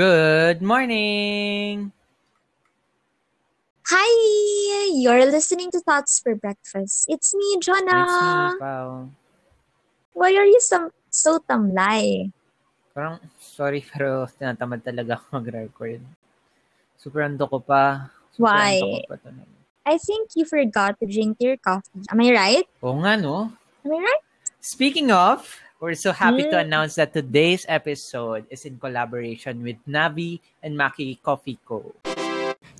Good morning! Hi! You're listening to Thoughts for Breakfast. It's me, Jonah. It's me, Pao. Why are you so, so tamlay? Parang, sorry, pero tinatamad talaga ako mag-record. Super ando ko pa. Super Why? ko pa talaga. I think you forgot to drink your coffee. Am I right? Oo nga, no? Am I right? Speaking of, we're so happy to Mm. announce that today's episode is in collaboration with Navi and Maki Coffee Co.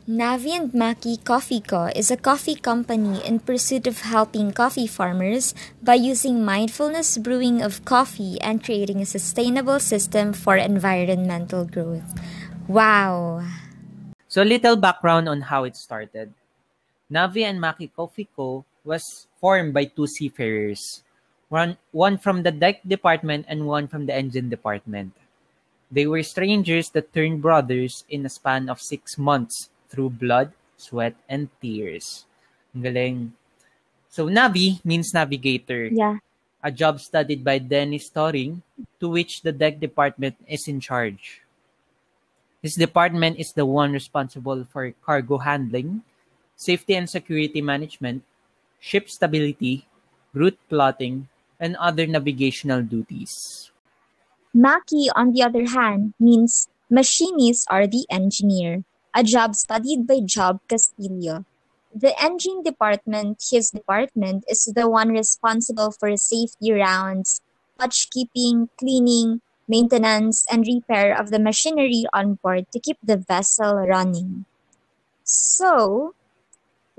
Navi and Maki Coffee Co. is a coffee company in pursuit of helping coffee farmers by using mindfulness brewing of coffee and creating a sustainable system for environmental growth. Wow! So, little background on how it started. Navi and Maki Coffee Co. was formed by two seafarers, one, one from the deck department and one from the engine department. They were strangers that turned brothers in a span of six months through blood, sweat, and tears. Ang galing. So, Navi means navigator, Yeah. a job studied by Dennis Storing, to which the deck department is in charge. This department is the one responsible for cargo handling, safety and security management, ship stability, route plotting, and other navigational duties. Maki, on the other hand, means machinists are the engineer, a job studied by Job Castillo. The engine department, his department, is the one responsible for safety rounds, watchkeeping, cleaning, maintenance, and repair of the machinery on board to keep the vessel running. So,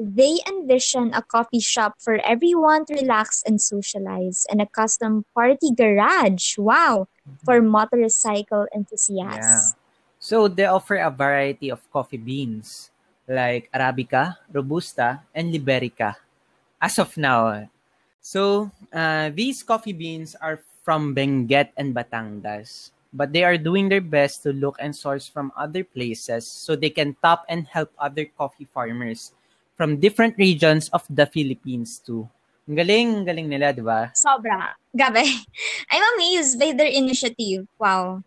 they envision a coffee shop for everyone to relax and socialize, and a custom party garage. Wow! for motorcycle enthusiasts. Yeah. So they offer a variety of coffee beans like Arabica, Robusta, and Liberica as of now. So uh, these coffee beans are from Benguet and Batangas, but they are doing their best to look and source from other places so they can top and help other coffee farmers from different regions of the Philippines too. Ang galing, galing nila, di ba? Sobra. Gabi. I'm amazed by their initiative. Wow.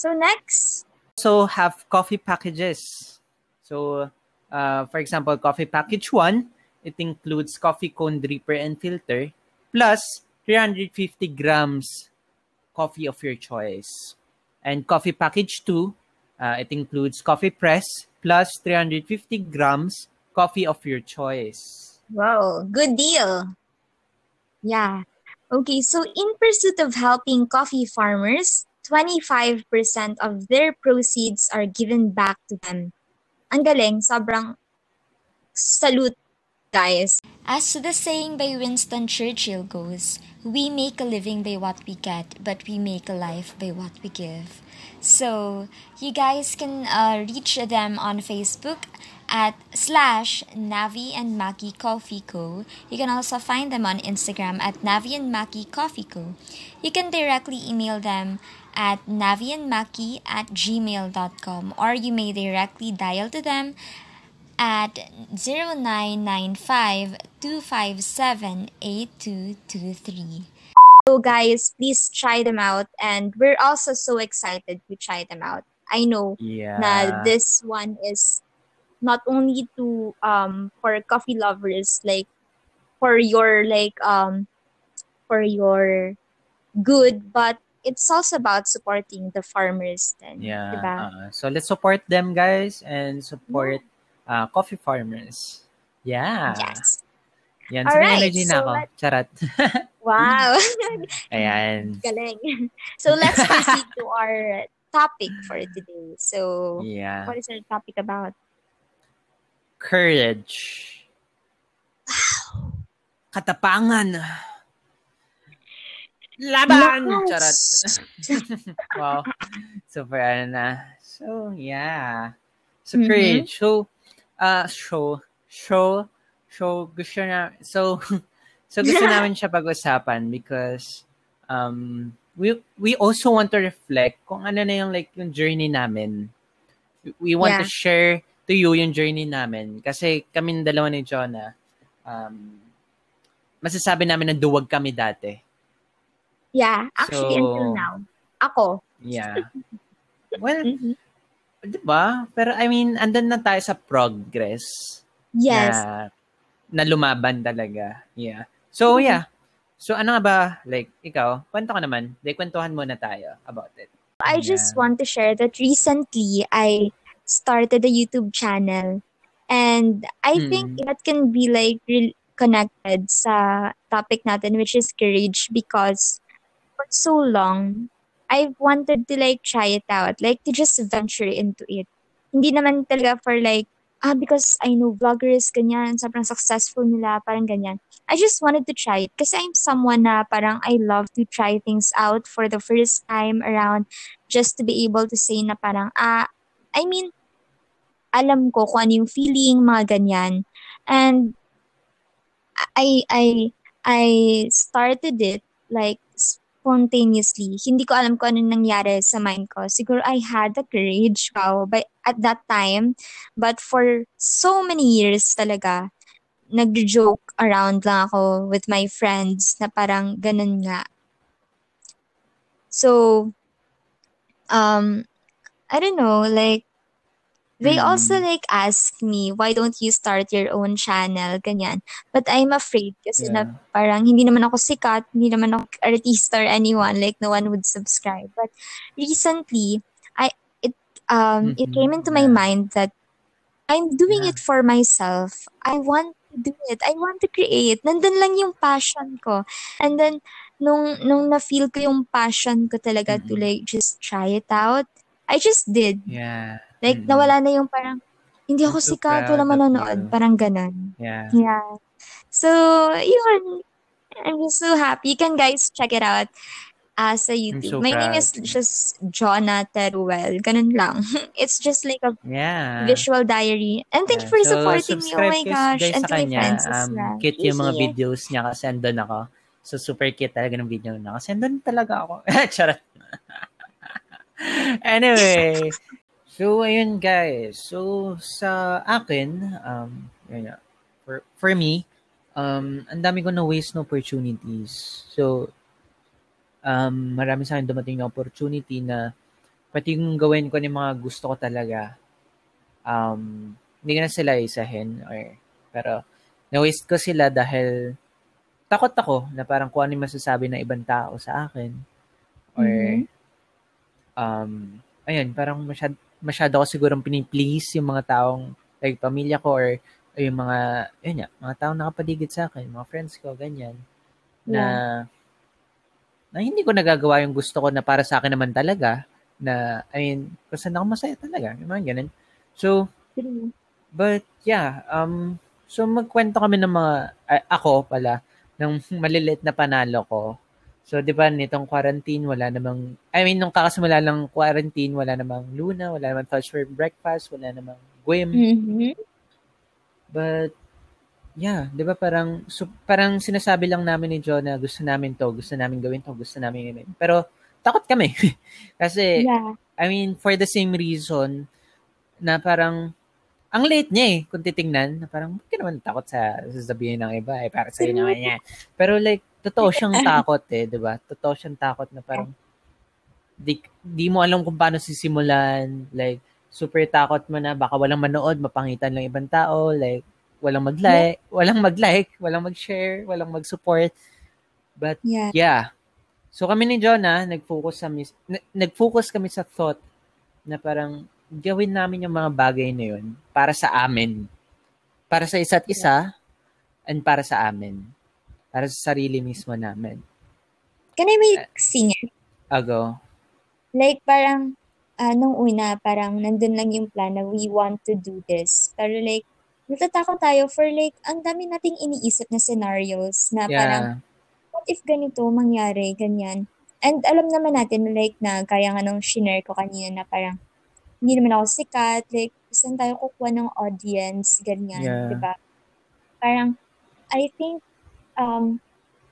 So next, also have coffee packages. So, uh, for example, coffee package one, it includes coffee cone dripper and filter, plus 350 grams coffee of your choice. And coffee package two, uh, it includes coffee press plus 350 grams coffee of your choice. wow, good deal. Yeah. Okay, so in pursuit of helping coffee farmers, 25% of their proceeds are given back to them. Ang galing, sobrang salute, guys. As the saying by Winston Churchill goes, we make a living by what we get, but we make a life by what we give. So, you guys can uh, reach them on Facebook at slash Navi and Maki Coffee Co. You can also find them on Instagram at Navi and Maki Coffee Co. You can directly email them at naviandmaki at gmail.com or you may directly dial to them at 0995 257 8223. So guys, please try them out and we're also so excited to try them out. I know Yeah. na this one is not only to um for coffee lovers like for your like um for your good but it's also about supporting the farmers then Yeah. diba? uh, so let's support them, guys, and support uh, coffee farmers. Yeah. yes Yan. Alright, Alright, energy na so ako. let- Charat. wow Ayan. galing so let's proceed to our topic for today so Yeah. what is our topic about Courage. Katapangan. Laban! Lakas! Charat. wow. Super ano na. So, yeah. So, Mhm. courage. So, uh, show, show, show, gusto na, so, so gusto namin siya pag-usapan because, um, we, we also want to reflect kung ano na yung, like, yung journey namin. We want to Yeah. share to you yung journey namin. Kasi kami dalawa ni Jonah, um, masasabi namin na duwag kami dati. yeah actually So- until now ako Yeah. Well, Mhm. di ba? Pero I mean, andun na tayo sa progress. Yes. Na, na lumaban talaga. Yeah. So, Mhm. yeah. So, ano nga ba, like, ikaw, kwento ka naman. Like, kwentuhan muna tayo about it. I just Yeah. want to share that recently I started a YouTube channel. And I think Mm. that can be like re- connected sa topic natin which is courage because for so long I wanted to like try it out like to just venture into it. Hindi naman talaga for like ah because I know vloggers ganyan sobrang successful nila parang ganyan. I just wanted to try it kasi I'm someone na parang I love to try things out for the first time around just to be able to say na parang ah I mean alam ko kung ano yung feeling mga ganyan and I I I started it like spontaneously. Hindi ko alam kung ano nangyari sa mind ko. Siguro I had the courage wow, but at that time. But for so many years talaga, nag-joke around lang ako with my friends na parang ganun nga. So, um, I don't know, like, they Mm. also like ask me, why don't you start your own channel, ganyan. But I'm afraid kasi na Yeah. parang hindi naman ako sikat, hindi naman ako artista or anyone, like no one would subscribe. But recently, I it um it Mhm. came into my mind that I'm doing Yeah. it for myself. I want to do it. I want to create. Nandun lang yung passion ko. And then nung nung na-feel ko yung passion ko talaga to Mhm. like just try it out, I just did. Yeah. Like, Mm. nawala na yung parang, hindi ako so sikat, of manonood. you. Parang ganun. Yeah. Yeah. So, yun. I'm just so happy. You can guys check it out uh, sa YouTube. so My name proud. is just Jonna Teruel. Ganun lang. It's just like a Yeah. visual diary. And thank you Yeah. for So, supporting me. Oh my gosh. guys And to my kanya. friends as Um, well. cute yung mga videos niya kasi andun ako. So, super cute talaga ng video na. Kasi andun talaga ako. Charot. anyway. So, ayun guys. So, sa akin, um, yun nga. For, for me, um, ang dami ko na waste na opportunities. So, um, marami sa akin dumating na opportunity na pati yung gawin ko ng mga gusto ko talaga, um, hindi ko na sila isahin. Or, pero, na-waste ko sila dahil takot ako na parang kung ano yung masasabi ng ibang tao sa akin. Or, Mhm. Um, ayun, parang masyado, masyado ako sigurong piniplease yung mga taong, like, pamilya ko or, or yung mga, yun nga, mga taong nakapaligid sa akin, mga friends ko, ganyan. Na, na hindi ko nagagawa yung gusto ko na para sa akin naman talaga. Na, I mean, kung saan ako masaya talaga. Yung mga ganun. So. But yeah, um so magkwento kami ng mga a- ako pala ng maliliit na panalo ko. So 'di ba nitong quarantine wala namang I mean nung kakasimula ng quarantine wala namang Luna, wala namang Touch for Breakfast, wala namang Gwim. Mhm. But yeah, 'di ba parang so, parang sinasabi lang namin ni John na gusto namin 'to, gusto namin gawin 'to, gusto namin gawin. Pero takot kami. Kasi Yeah. I mean, for the same reason na parang ang late niya eh, kung titingnan, na parang, bakit naman takot sa sasabihin ng iba eh, para sa'yo naman yan. Pero like, totoo siyang takot eh, di ba? Totoo siyang takot na parang, di, di mo alam kung paano sisimulan, like, super takot mo na, baka walang manood, mapangitan lang ibang tao, like, walang mag-like, walang mag-like, walang mag-share, walang mag-support. But, Yeah. yeah. So kami ni Jonah, nag-focus kami, na- nag-focus kami sa thought na parang gawin namin yung mga bagay na yun para sa amin. Para sa isa't isa and para sa amin. Para sa sarili mismo namin. Can I make singer? Ago. Like, parang, ah, nung una, parang nandun lang yung plan na we want to do this. Pero like, natatakot tayo for like, ang dami nating iniisip na scenarios na parang, Yeah. what if ganito mangyari, ganyan. And alam naman natin, like, na kaya nga nung shinare ko kanina na parang, hindi naman ako sikat, like, saan tayo kukuha ng audience, ganyan, Yeah. di ba? Parang, I think, um,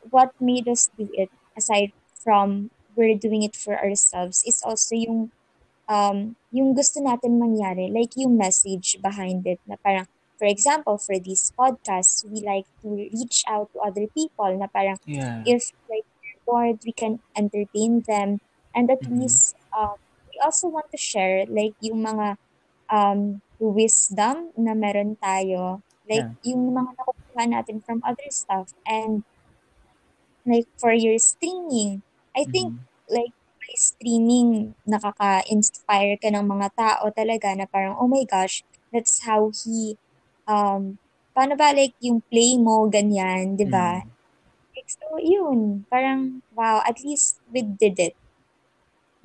what made us do it, aside from we're doing it for ourselves, is also yung, um, yung gusto natin mangyari, like yung message behind it, na parang, for example, for these podcasts, we like to reach out to other people na parang, Yeah. if like they're bored, we can entertain them, and at Mhm. least um, we also want to share like yung mga um, wisdom na meron tayo. Like yung mga nakukuha natin from other stuff. And like for your streaming, I think Mhm. like by streaming, nakaka-inspire ka ng mga tao talaga na parang, oh my gosh, that's how he, um, paano ba like yung play mo, ganyan, di ba? Mm. Like, so yun, parang, wow, at least we did it.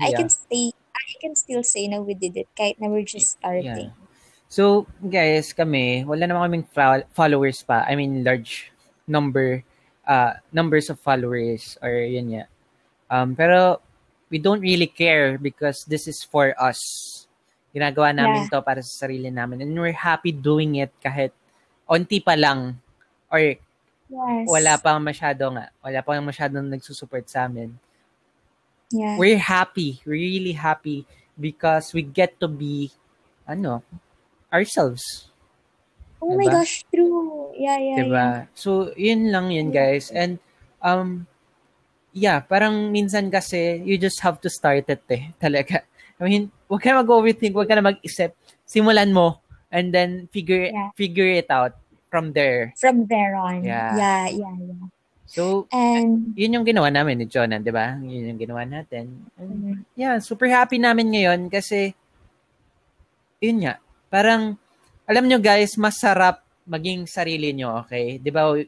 I Yeah. can stay, I can still say na we did it kahit na we're just starting. Yeah. So, guys, kami, wala naman kaming fol- followers pa. I mean, large number, uh, numbers of followers or yun nga. Um, pero, we don't really care because this is for us. Ginagawa namin to para sa sarili namin. And we're happy doing it kahit onti pa lang or Yes. wala pa masyado nga. Wala pa masyadong nagsusupport sa amin. Yeah. We're happy. Really happy because we get to be, ano, ourselves. oh my diba? gosh, true. Yeah, yeah, Diba? yeah. So, yun lang yun, guys. And, um, yeah, parang minsan kasi, you just have to start it eh. Talaga. I mean, huwag ka mag-overthink, huwag ka na mag-isip. Simulan mo, and then figure Yeah. figure it out from there. From there on. Yeah. Yeah, yeah, yeah. So, And, yun yung ginawa namin ni Jonan, di ba? Yun yung ginawa natin. And, mm, yeah, super happy namin ngayon kasi, yun nga, parang, alam nyo guys, masarap maging sarili nyo, okay? Di ba, we,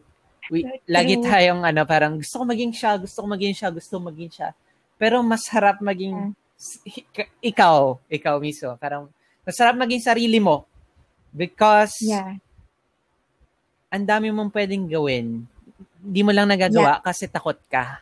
lagi tayong ano, parang gusto ko maging siya, gusto ko maging siya, gusto ko maging siya. Pero masarap maging s- ik- ikaw, ikaw mismo. Parang masarap maging sarili mo because yeah. ang dami mong pwedeng gawin. Hindi mo lang nagagawa kasi takot ka.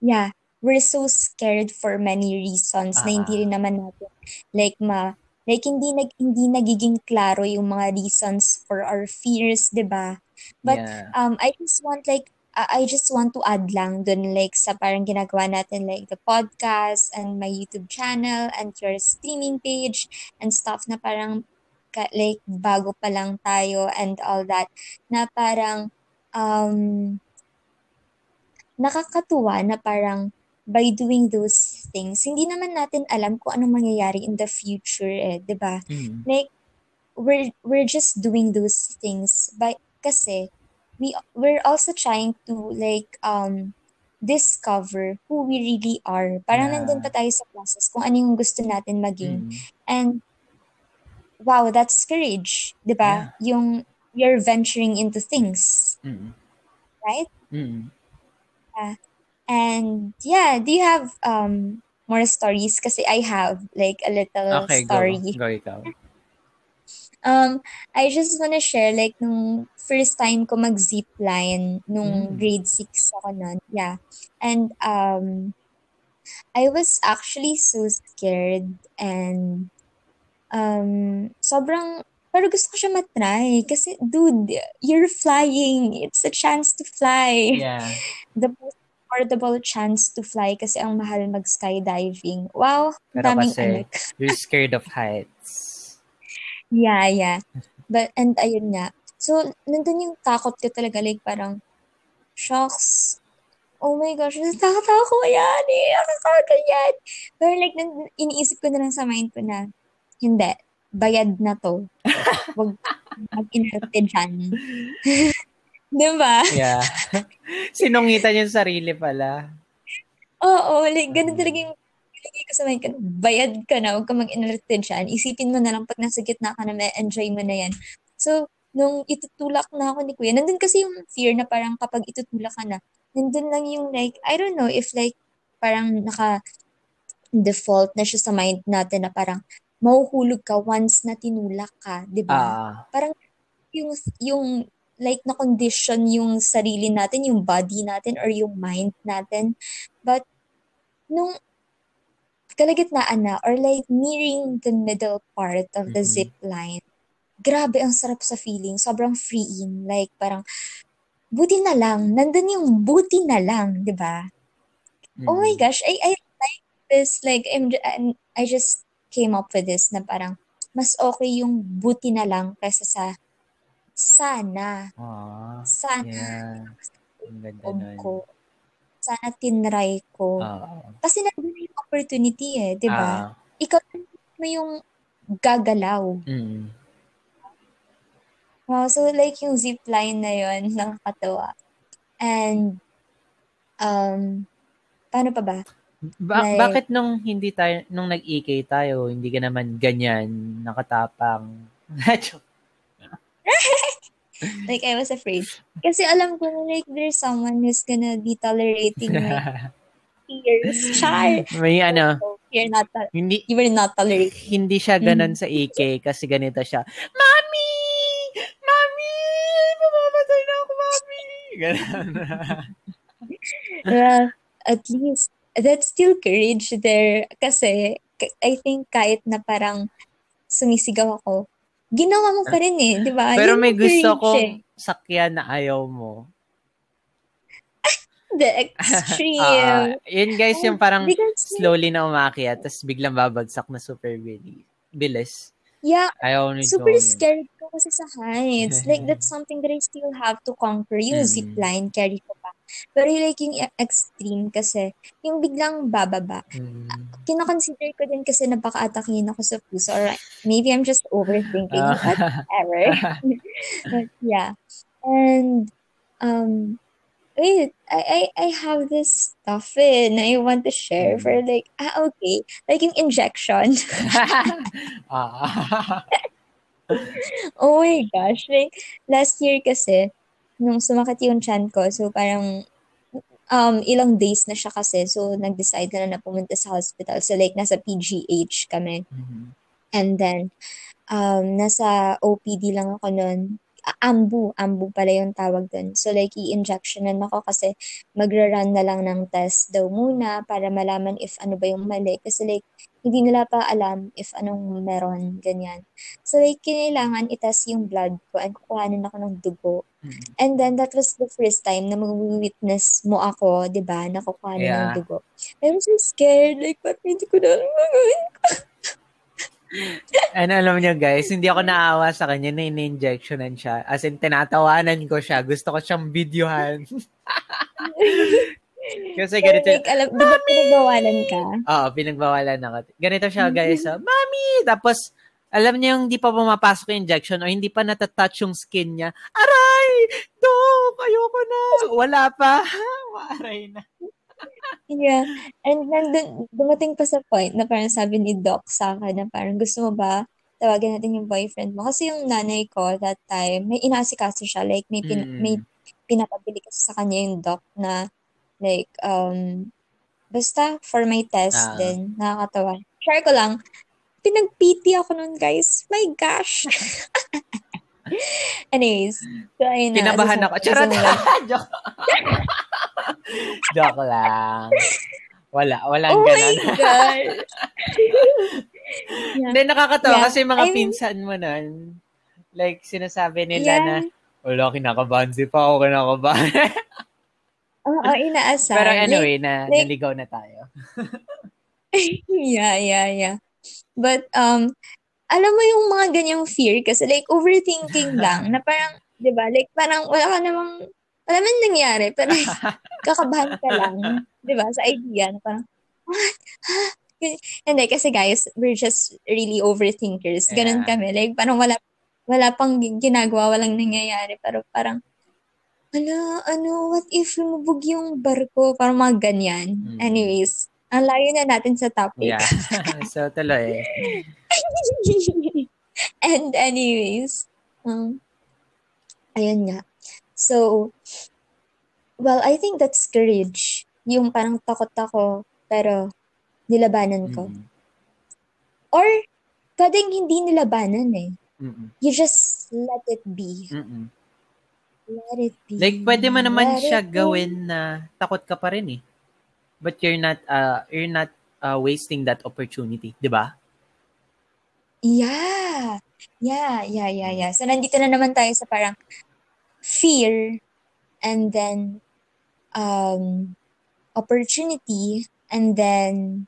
Yeah. We're so scared for many reasons na Ah. hindi rin naman natin like ma like hindi nag hindi nagiging klaro yung mga reasons for our fears, 'di ba? But yeah. um I just want like I just want to add lang dun like sa parang ginagawa natin like the podcast and my YouTube channel and your streaming page and stuff na parang like bago pa lang tayo and all that na parang um nakakatuwa na parang by doing those things hindi naman natin alam kung anong mangyayari in the future eh, 'di ba? Mm. like we're we're just doing those things by kasi we we're also trying to like um discover who we really are. Parang Yeah. nandun pa tayo sa process kung ano yung gusto natin maging. Mm. And wow, that's courage, 'di ba? Yung you're venturing into things, Mm. right? Mm. And yeah, do you have um more stories kasi I have like a little Okay, story. go. Go ikaw. Um, I just wanna share, like, nung first time ko mag-zip line, nung Mm. grade 6 ako nun, yeah. And, um, I was actually so scared and, um, sobrang, pero gusto ko siya matry. Kasi, dude, you're flying. It's a chance to fly. Yeah. The most affordable chance to fly kasi ang mahal mag-skydiving. Wow, Pero daming kasi, ano. you're scared of heights. Yeah, yeah. But, and ayun nga. So, nandun yung takot ko talaga. Like, parang, shocks. Oh my gosh, takot ako yan eh. Nakakakal yan. Pero like, nan- iniisip ko na lang sa mind ko na, hindi. Bayad na to. Huwag mag-inerte dyan. diba? Yeah. Sinungitan yung sarili pala. Oo, like, ganun talaga yung nilagay ko sa mind ko. Bayad ka na, huwag ka mag-inerte dyan. Isipin mo na lang pag nasa gitna ka na, may enjoy mo na yan. So, nung itutulak na ako ni Kuya, nandun kasi yung fear na parang kapag itutulak ka na, nandun lang yung like, I don't know if like, parang naka default na siya sa mind natin na parang mahuhulog ka once na tinulak ka, di ba? Ah. parang yung yung like na condition yung sarili natin, yung body natin or yung mind natin. But nung kalagitnaan na or like nearing the middle part of the Mhm. zip line, grabe ang sarap sa feeling. Sobrang freeing. Like parang buti na lang. Nandun yung buti na lang, di ba? Oh my gosh, I I like this like I'm- I just came up with this na parang mas okay yung buti na lang kaysa sa sana. Ah. Sana Yeah. Ang ganda loob nun. ko. Sana tinry ko. Ah. Kasi nandun yung opportunity eh, di ba? Ah. ikaw mo yung gagalaw. Mm. Wow, so like yung zip line na yun, nakakatawa. And, um, paano pa ba? Ba- Like- bakit nung hindi tayo nung nag-EK tayo, hindi ka naman ganyan nakatapang? Like, I was afraid. Kasi alam ko na like, there's someone who's gonna be tolerating my tears. Char! May ano, you're not, to- hindi you were not tolerating. hindi siya ganun sa EK kasi ganito siya. Mami! Mami! Mamamatay na ako, Mami! Ganun. Well, at least, that's still courage there. Kasi, I think kahit na parang sumisigaw ako, ginawa mo pa rin eh, di ba? Pero Yun may gusto kong eh. sakyan na ayaw mo. The extreme. Ah, yun guys, yung parang Because, slowly na umakyat, tapos biglang babagsak na super bili- bilis. yeah, Ayaw nito. super scared ko kasi sa heights. Like, that's something that I still have to conquer. Yung Mm. zipline, carry ko pa. Pero like yung extreme kasi, yung biglang bababa, Mm. kinakonsider ko din kasi na baka atakin ako sa puso. Or maybe I'm just overthinking. Ah. Whatever. but yeah. And, um, wait, I, I, I have this stuff eh, na I want to share Mm. for like, ah, okay. Like yung injection. ah. Oh my gosh. Like, last year kasi, nung sumakit yung chan ko, so parang, um, ilang days na siya kasi, so nag-decide na na pumunta sa hospital. So like, nasa PGH kami. Mhm. And then, um, nasa OPD lang ako. A- Ambu, ambu pala yung tawag dun. So like, i-injectionan ako kasi magra-run na lang ng test daw muna para malaman if ano ba yung mali. Kasi like, hindi nila pa alam if anong meron, ganyan. So like, kinailangan itest yung blood ko and kukuhanin ako ng dugo. Mhm. And then, that was the first time na mag-witness mo ako, di ba, na kukuhanin ng Yeah. dugo. I was so scared, like, parang hindi ko na alam And alam niyo guys, hindi ako naawa sa kanya na in-injectionan siya. As in, tinatawanan ko siya. Gusto ko siyang videohan. Kasi ganito, Like, alam, di ba pinagbawalan ka? Oo, pinagbawalan ako. Ganito siya, guys. ah, Mami! Tapos, alam niya yung hindi pa pumapasok yung injection o hindi pa natatouch yung skin niya. Aray! Dok! Ayoko na! Wala pa. Aray na. Yeah. And then, dun- dumating pa sa point na parang sabi ni Doc sa akin na parang gusto mo ba tawagin natin yung boyfriend mo? Kasi yung nanay ko that time, may inaasikaso siya. Like, may, pin- Mm. may pinapabili kasi sa kanya yung doc na like, um, basta for my test Ah. din. Nakakatawa. Share ko lang. Pinag-PT ako nun, guys. My gosh. Anyways. So, ayun na. Kinabahan ako. Charot! Joke. Joke lang. Wala. Walang Oh my ganun. God. yeah. Hindi, nakakatawa Yeah. kasi mga I mean- pinsan mo nun, like, sinasabi nila Yeah. na, wala, kinakabahan. Di pa ako kinakabahan. Oo, inaasar. Pero Like, anyway, na, like- naligaw na tayo. yeah, yeah, yeah. But, um, alam mo yung mga ganyang fear kasi like overthinking lang na parang, di ba, like parang wala ka namang, wala man nangyari, pero like, kakabahan ka lang, di ba, sa idea na parang, what? Ha? Hindi, kasi guys, we're just really overthinkers. Ganun Yeah. kami. Like, parang wala, wala pang ginagawa, walang nangyayari. Pero parang, ala, ano, what if lumubog yung barko? Parang mga ganyan. Mm. Anyways, ang layo na natin sa topic. Yeah. so, tuloy. And anyways, um, ayun nga. So, well, I think that's courage. Yung parang takot ako, pero nilabanan ko. Mm. Or, pwedeng hindi nilabanan eh. Mm-mm. You just let it be. Mm-mm. Let it be. Like, pwede mo naman Let siya gawin na takot ka pa rin eh. But you're not, uh, you're not uh, wasting that opportunity. Di ba? Yeah. Yeah, yeah, yeah, yeah. So, nandito na naman tayo sa parang fear and then um, opportunity and then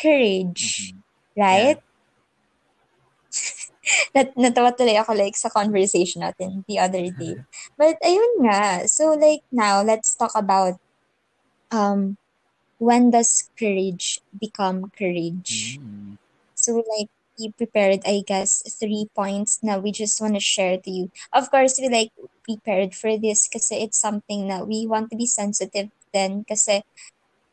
courage. Right? Nat natawa tuloy ako like sa conversation natin the other day. But ayun nga. So like now, let's talk about um when does courage become courage? Mm. So like we prepared, I guess, three points now we just want to share to you. Of course, we like prepared for this because it's something that we want to be sensitive then kasi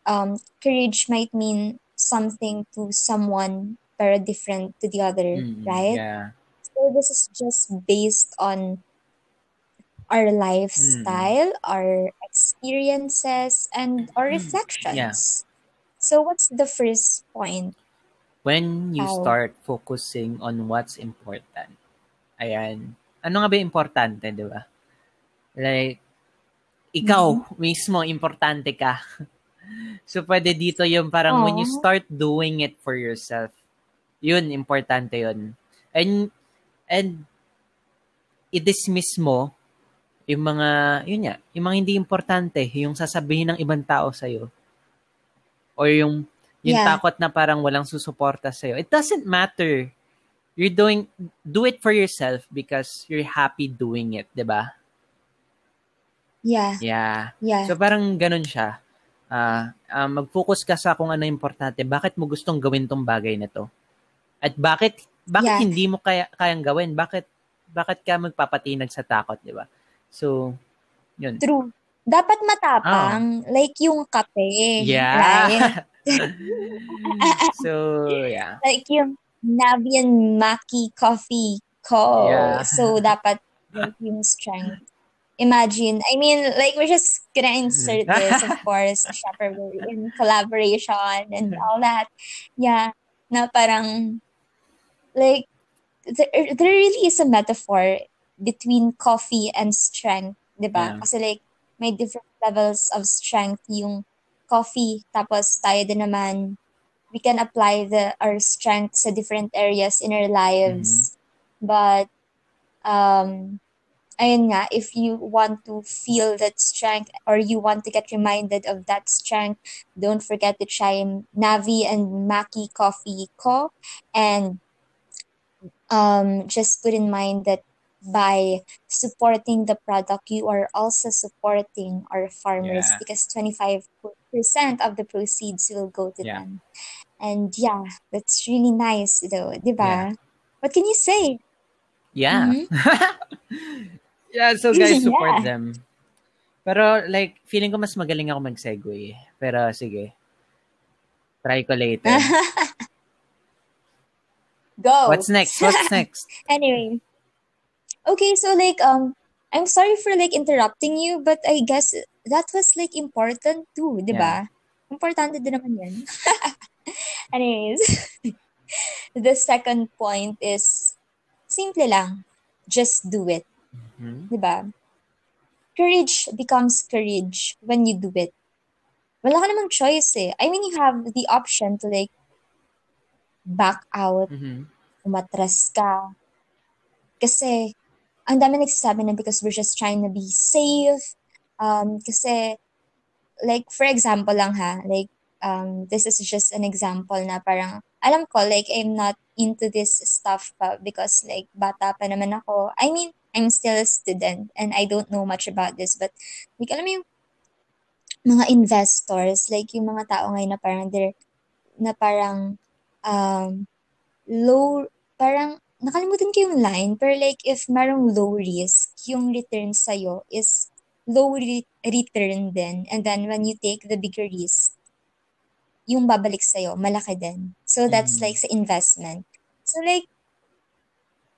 um, courage might mean something to someone very different to the other, Mm, right? Yeah. So this is just based on our lifestyle, mm-hmm. our experiences, and our mm-hmm. reflections. So what's the first point? When you How? start focusing on what's important. Ayan. Ano nga ba importante, di ba? Like, ikaw mismo, importante ka. so, pwede dito yung parang when you start doing it for yourself, yun, importante yun. And, and, i-dismiss mo yung mga, yun nga, yung mga hindi importante, yung sasabihin ng ibang tao sa'yo. Or yung, yung Yeah. takot na parang walang susuporta sa'yo. It doesn't matter. You're doing, do it for yourself because you're happy doing it, di ba? Yeah, Yeah. yeah, So parang ganun siya. Ah, ah, mag-focus ka sa kung ano importante. Bakit mo gustong gawin tong bagay na to? At bakit bakit Yeah. hindi mo kaya kayang gawin? Bakit bakit ka magpapatinag sa takot, di ba? So, yun. true. Dapat matapang, like yung kape, Yeah. right? so, yeah. Like yung Navian Maki Coffee Co. Yeah. So, dapat like yung strength. Imagine, I mean, like, we're just gonna insert this, of course, we're in collaboration and all that. Yeah, na parang, like, there, there really is a metaphor between coffee and strength, di ba? Yeah. Kasi like, may different levels of strength yung coffee, tapos tayo din naman, we can apply the our strength sa different areas in our lives. But um ayun nga, if you want to feel that strength or you want to get reminded of that strength, don't forget to try Navi and Maki Coffee Co. And um, just put in mind that by supporting the product, you are also supporting our farmers Yeah. because 25% of the proceeds will go to Yeah. them. And yeah, that's really nice though, di ba? What can you say? Yeah. Mhm. yeah, so guys, support Yeah. them. Pero like, feeling ko mas magaling ako mag-segue. Pero sige. Try ko later. Go. What's next? What's next? Anyway. Okay, so like um I'm sorry for like interrupting you, but I guess that was like important too, 'di ba? Importante din naman 'yan. Anyways, the second point is simple lang. Just do it, Hmm? 'di ba? Courage becomes courage when you do it. Wala ka namang choice eh. I mean, you have the option to like back out, Mhm. umatras ka. Kasi, ang dami nagsasabi na because we're just trying to be safe. Um, kasi, like, for example lang ha, like, um, this is just an example na parang, alam ko, like, I'm not into this stuff pa because, like, bata pa naman ako. I mean, I'm still a student and I don't know much about this, but, like, alam mo yung mga investors, like, yung mga tao ngayon na parang they're, na parang, um, low, parang, nakalimutan ko yung line, pero like, if merong low risk, yung return sa'yo is low re- return din. And then, when you take the bigger risk, yung babalik sa'yo, malaki din. So, that's Mhm. like sa investment. So, like,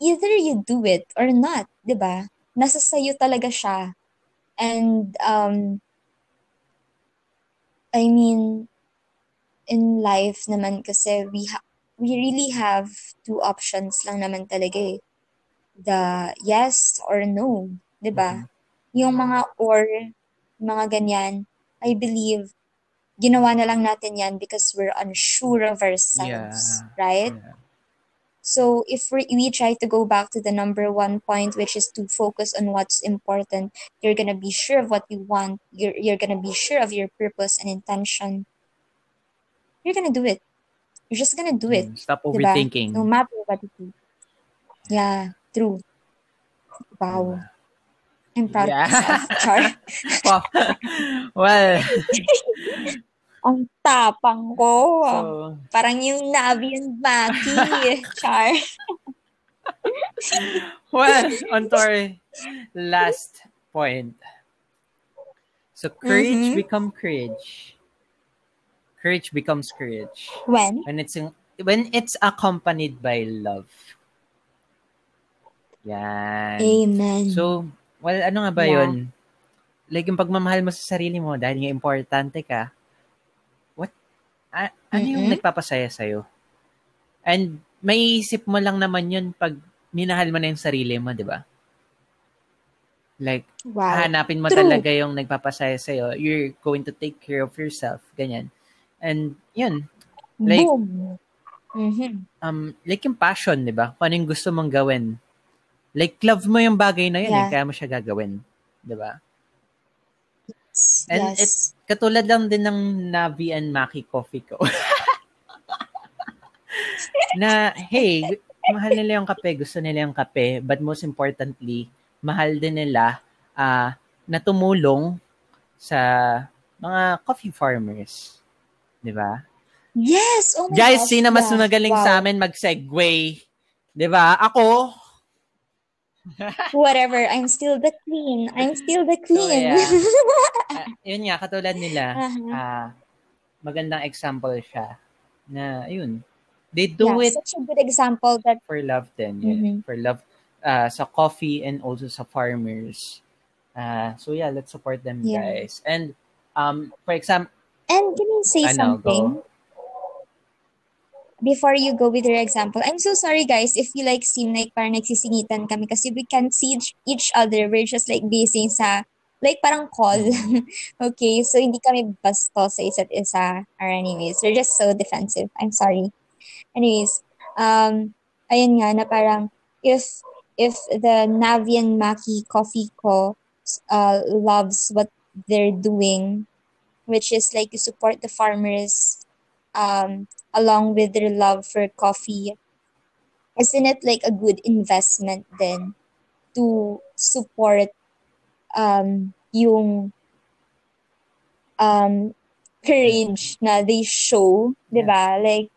either you do it or not, di ba? Nasa sa'yo talaga siya. And, um, I mean, in life naman kasi we ha- we really have two options lang naman talaga eh. The yes or no, 'di ba? Yung mga or, mga ganyan, I believe ginawa na lang natin yan because we're unsure of ourselves, right? Yeah. So if we, we try to go back to the number one point, which is to focus on what's important, you're gonna be sure of what you want. You're you're gonna be sure of your purpose and intention. You're gonna do it. You're just gonna do it. Mm, Stop diba? overthinking. No matter what it is. Yeah, true. Wow. I'm proud Yeah. of myself, Char. Wow. well, Ang tapang ko. So, Parang yung Navi and Maki. Char. well, on to our last point. So, courage Mhm. become courage. Courage becomes courage When? when it's in, when it's accompanied by love. Yan. Amen. So, well, ano nga ba Yeah. yun? Like, yung pagmamahal mo sa sarili mo dahil nga importante ka, what? A- ano yung Mm-mm. nagpapasaya sa'yo? And may isip mo lang naman yun pag minahal mo na yung sarili mo, di ba? Like, wow. hanapin mo True. talaga yung nagpapasaya sa'yo. You're going to take care of yourself. Ganyan. And, yun. like- Boom. Mhm. Um, like yung passion, di ba? Kung ano yung gusto mong gawin. Like, love mo yung bagay na yun, eh, Yeah. kaya mo siya gagawin. Di ba? Yes. And yes. Katulad lang din ng Navi and Maki coffee ko. na, hey, mahal nila yung kape, gusto nila yung kape, but most importantly, mahal din nila ah na tumulong sa mga coffee farmers. Di ba? Yes! Oh my Guys, gosh, sino mas yeah. magaling Wow. sa amin mag-segue? Di ba? Ako, Whatever. I'm still the queen. I'm still the queen. yeah. ah, yun nga, katulad nila, Uh-huh. ah magandang example siya na, yun, they do yeah, it such a good example that for love din. Yeah. Mhm. For love uh, sa coffee and also sa farmers. Uh, so yeah, let's support them Yeah. guys. And um for example, And can I say Ano, something? Before you go with your example, I'm so sorry guys if you like seem like parang nagsisingitan kami kasi we can't see each, other. We're just like basing sa like parang call. okay, so hindi kami basto sa isa't isa or anyways. We're just so defensive. I'm sorry. Anyways, um, ayun nga na parang if if the Navian Maki Coffee Co. uh, loves what they're doing, which is like to support the farmers um, along with their love for coffee, isn't it like a good investment then to support um, yung um, courage na they show, di ba? Like,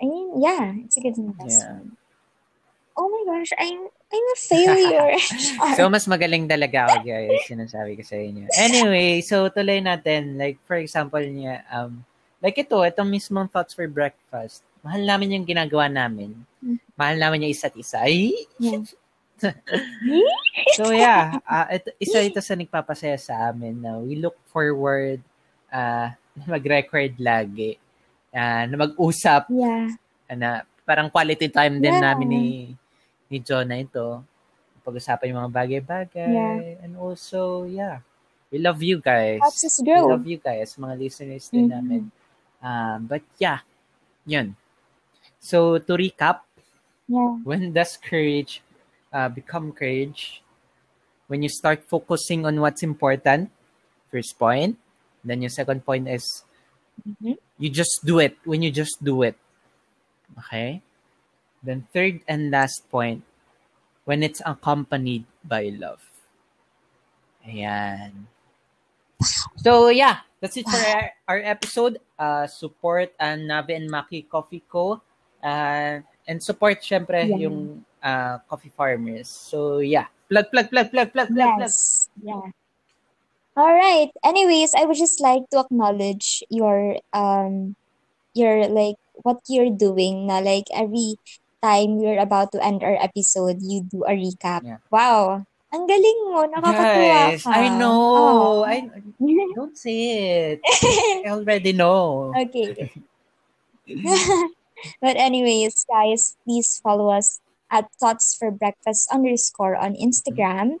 I mean, yeah, it's a good investment. Oh my gosh, I'm I'm a failure. so mas magaling talaga ako guys, sinasabi ko sa inyo. Anyway, so tuloy natin. Like for example niya, um, like ito, itong mismong thoughts for breakfast. Mahal namin yung ginagawa namin. Mahal namin yung isa't isa. Ay! Yeah. So yeah, uh, ito, isa ito sa nagpapasaya sa amin na we look forward uh, mag-record lagi. Uh, na mag-usap yeah. na parang quality time din Yeah. namin ni ni John na ito. Pag-usapan yung mga bagay-bagay. Yeah. And also, yeah. We love you guys. Helps us We love you guys, mga listeners din Mhm. namin. Um, but yeah, yun. So, to recap, Yeah. when does courage uh, become courage? When you start focusing on what's important, first point. Then your second point is Mhm. you just do it when you just do it. Okay? Then third and last point, when it's accompanied by love. Ayan. So yeah, that's it for our, our episode. Uh, support and Nabe and Maki Coffee Co. Uh, and support syempre Yeah. yung uh, coffee farmers. So yeah, plug, plug, plug, plug, plug, plug, plug. Yes. Yeah. All right. Anyways, I would just like to acknowledge your um your like what you're doing na like every time we're about to end our episode, you do a recap. Yeah. Wow. Ang galing mo. Nakakatuwa Guys, ka. I know. Oh. I don't say it. I already know. okay. but anyways, guys, please follow us at Thoughts for Breakfast underscore on Instagram.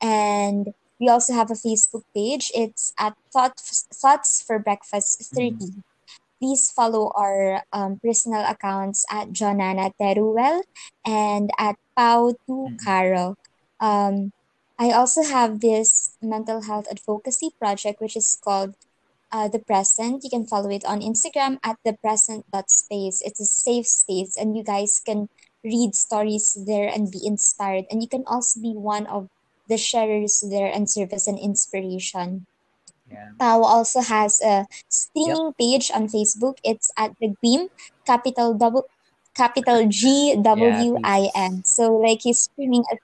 And we also have a Facebook page. It's at Thoughts Thoughts for Breakfast mm-hmm. 30. Please follow our um, personal accounts at Jonana Teruel and at Pau Tu Caro. Um, I also have this mental health advocacy project, which is called uh, The Present. You can follow it on Instagram at the present.space. It's a safe space, and you guys can read stories there and be inspired. And you can also be one of the sharers there and serve as an inspiration. Yeah. Pao also has a streaming page on Facebook. It's at the Gleam, capital double capital G W I N. So like he's streaming at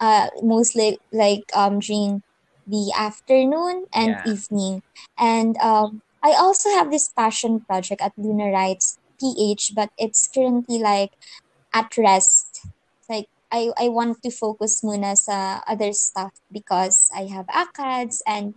uh mostly like um during the afternoon and Yeah. evening. And um I also have this passion project at Lunar Rights PH, but it's currently like at rest. Like I I want to focus muna sa other stuff because I have ACADS and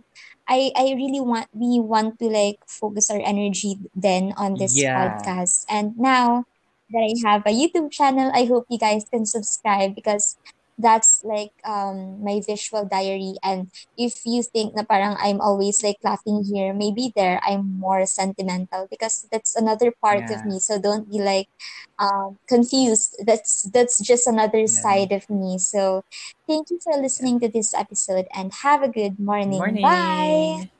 I I really want we want to like focus our energy then on this Yeah. podcast. And now that I have a YouTube channel, I hope you guys can subscribe because that's like um my visual diary and if you think na parang I'm always like laughing here, maybe there I'm more sentimental because that's another part of me. So don't be like um confused. That's that's just another Yeah. side of me. So thank you for listening to this episode and have a good morning. Morning. Bye.